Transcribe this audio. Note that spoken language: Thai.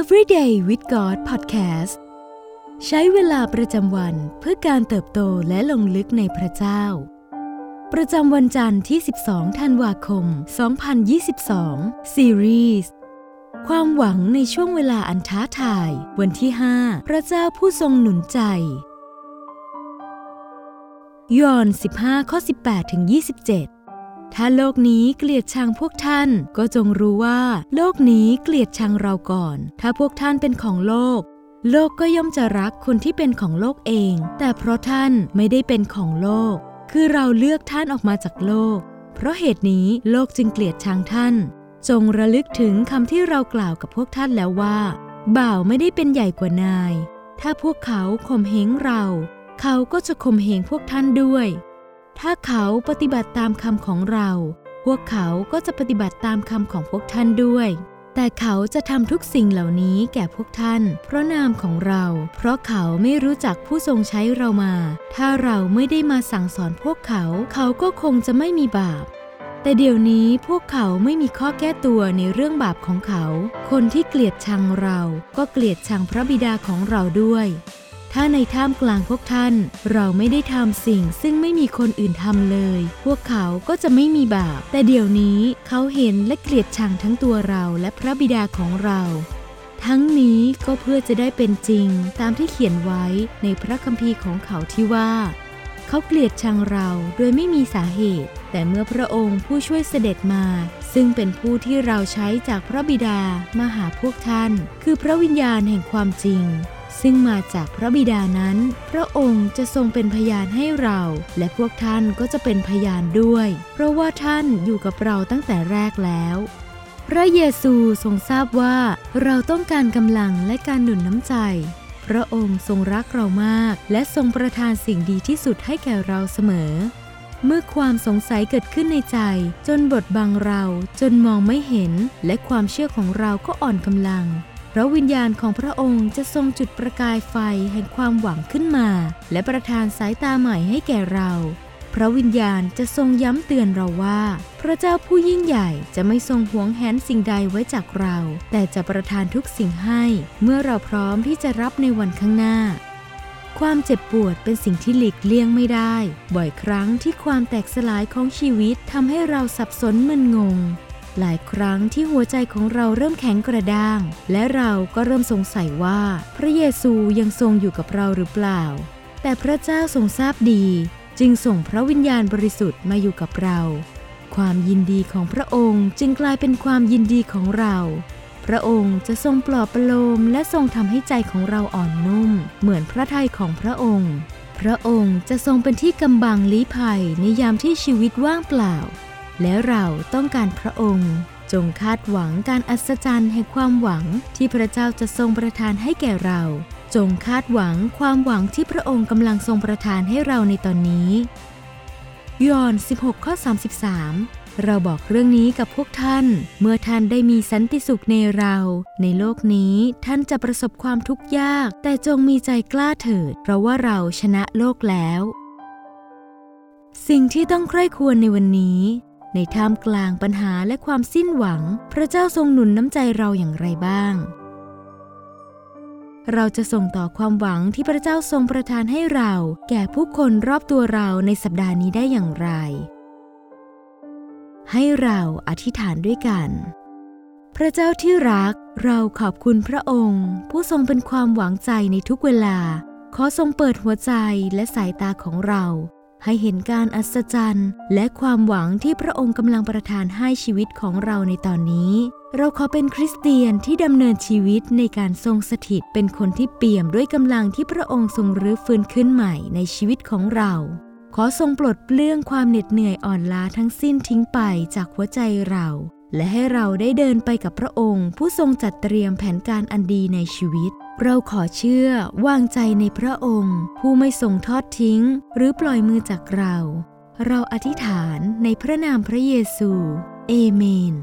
Everyday with God Podcast ใช้เวลาประจำวันเพื่อการเติบโตและลงลึกในพระเจ้า ประจำวันจันทร์ที่ 12 ธันวาคม 2022 ซีรีส์ความหวังในช่วงเวลาอันท้าทาย วันที่ 5 พระเจ้าผู้ทรงหนุนใจ ยอห์น 15 ข้อ 18 ถึง 27 ถ้าโลกนี้เกลียดชังพวกท่านก็จงรู้ว่า โลกนี้เกลียดชังเราก่อน ถ้าพวกท่านเป็นของโลก โลกก็ย่อมจะรักคนที่เป็นของโลกเอง แต่เพราะท่านไม่ได้เป็นของโลก คือเราเลือกท่านออกมาจากโลก เพราะเหตุนี้โลกจึงเกลียดชังท่าน จงระลึกถึงคำที่เรากล่าวกับพวกท่านแล้วว่า บ่าวไม่ได้เป็นใหญ่กว่านาย ถ้าพวกเขาข่มเหงเรา เขาก็จะข่มเหงพวกท่านด้วย ถ้าเขาปฏิบัติตามคำของเรา พวกเขาก็จะปฏิบัติตามคำของพวกท่านด้วย แต่เขาจะทำทุกสิ่งเหล่านี้แก่พวกท่าน เพราะนามของเรา เพราะเขาไม่รู้จักผู้ทรงใช้เรามา ถ้าเราไม่ได้มาสั่งสอนพวกเขา เขาก็คงจะไม่มีบาปแต่เดี๋ยวนี้พวกเขาไม่มีข้อแก้ตัวในเรื่องบาปของเขา คนที่เกลียดชังเรา ก็เกลียดชังพระบิดาของเราด้วย ถ้าในท่ามกลางพวกท่าน เราไม่ได้ทำสิ่งซึ่งไม่มีคนอื่นทำเลย พวกเขาก็จะไม่มีบาป แต่เดี๋ยวนี้เขาเห็นและเกลียดชังทั้งตัวเราและพระบิดาของเรา ทั้งนี้ก็เพื่อจะได้เป็นจริงตามที่เขียนไว้ในพระคัมภีร์ของเขาที่ว่าเขาเกลียดชังเราโดยไม่มีสาเหตุ แต่เมื่อพระองค์ผู้ช่วยเสด็จมา ซึ่งเป็นผู้ที่เราใช้จากพระบิดามาหาพวกท่าน คือพระวิญญาณแห่งความจริง ซึ่งมาจากพระบิดานั้น พระองค์จะทรงเป็นพยานให้เรา และพวกท่านก็จะเป็นพยานด้วย เพราะว่าท่านอยู่กับเราตั้งแต่แรกแล้ว พระเยซูทรงทราบว่าเราต้องการกำลังและการหนุนน้ำใจ พระองค์ทรงรักเรามาก และทรงประทานสิ่งดีที่สุดให้แก่เราเสมอ เมื่อความสงสัยเกิดขึ้นในใจ จนบดบังเราจนมองไม่เห็น และความเชื่อของเราก็อ่อนกำลัง พระวิญญาณของพระองค์จะทรงจุดประกายไฟแห่งความหวังขึ้นมา และประทานสายตาใหม่ให้แก่เรา พระวิญญาณจะทรงย้ำเตือนเราว่า พระเจ้าผู้ยิ่งใหญ่จะไม่ทรงหวงแหนสิ่งใดไว้จากเรา แต่จะประทานทุกสิ่งให้ เมื่อเราพร้อมที่จะรับในวันข้างหน้าความเจ็บปวดเป็นสิ่งที่หลีกเลี่ยงไม่ได้ บ่อยครั้งที่ความแตกสลายของชีวิตทำให้เราสับสนมึนงง หลายครั้งที่หัวใจของเราเริ่มแข็งกระด้าง และเราก็เริ่มสงสัยว่าพระเยซูยังทรงอยู่กับเราหรือเปล่า แต่พระเจ้าทรงทราบดี จึงส่งพระวิญญาณบริสุทธิ์มาอยู่กับเรา ความยินดีของพระองค์จึงกลายเป็นความยินดีของเรา พระองค์จะทรงปลอบประโลมและทรงทำให้ใจของเราอ่อนนุ่ม เหมือนพระทัยของพระองค์ พระองค์จะทรงเป็นที่กำบังลี้ภัยในยามที่ชีวิตว่างเปล่า และเราต้องการพระองค์ จงคาดหวังการอัศจรรย์แห่งความหวังที่พระเจ้าจะทรงประทานให้แก่เรา จงคาดหวังความหวังที่พระองค์กำลังทรงประทานให้เราในตอนนี้ ยอห์น16ข้อ33 เราบอกเรื่องนี้กับพวกท่าน เมื่อท่านได้มีสันติสุขในเรา ในโลกนี้ท่านจะประสบความทุกข์ยาก แต่จงมีใจกล้าเถิด เพราะว่าเราชนะโลกแล้ว สิ่งที่ต้องใคร่ควรในวันนี้ ในท่ามกลางปัญหาและความสิ้นหวัง พระเจ้าทรงหนุนน้ำใจเราอย่างไรบ้าง เราจะส่งต่อความหวังที่พระเจ้าทรงประทานให้เรา แก่ผู้คนรอบตัวเราในสัปดาห์นี้ได้อย่างไร ให้เราอธิษฐานด้วยกัน พระเจ้าที่รัก เราขอบคุณพระองค์ ผู้ทรงเป็นความหวังใจในทุกเวลา ขอทรงเปิดหัวใจและสายตาของเรา ให้เห็นการอัศจรรย์ และความหวังที่พระองค์กำลังประทานให้ชีวิตของเราในตอนนี้ เราขอเป็นคริสเตียนที่ดำเนินชีวิตในการทรงสถิต เป็นคนที่เปี่ยมด้วยกำลังที่พระองค์ทรงรื้อฟื้นขึ้นใหม่ในชีวิตของเราขอทรงปลดเปลื้องความเหน็ดเหนื่อยอ่อนล้าทั้งสิ้นทิ้งไปจากหัวใจเรา และให้เราได้เดินไปกับพระองค์ ผู้ทรงจัดเตรียมแผนการอันดีในชีวิต เราขอเชื่อวางใจในพระองค์ ผู้ไม่ทรงทอดทิ้ง หรือปล่อยมือจากเรา เราอธิษฐานในพระนามพระเยซู เอเมน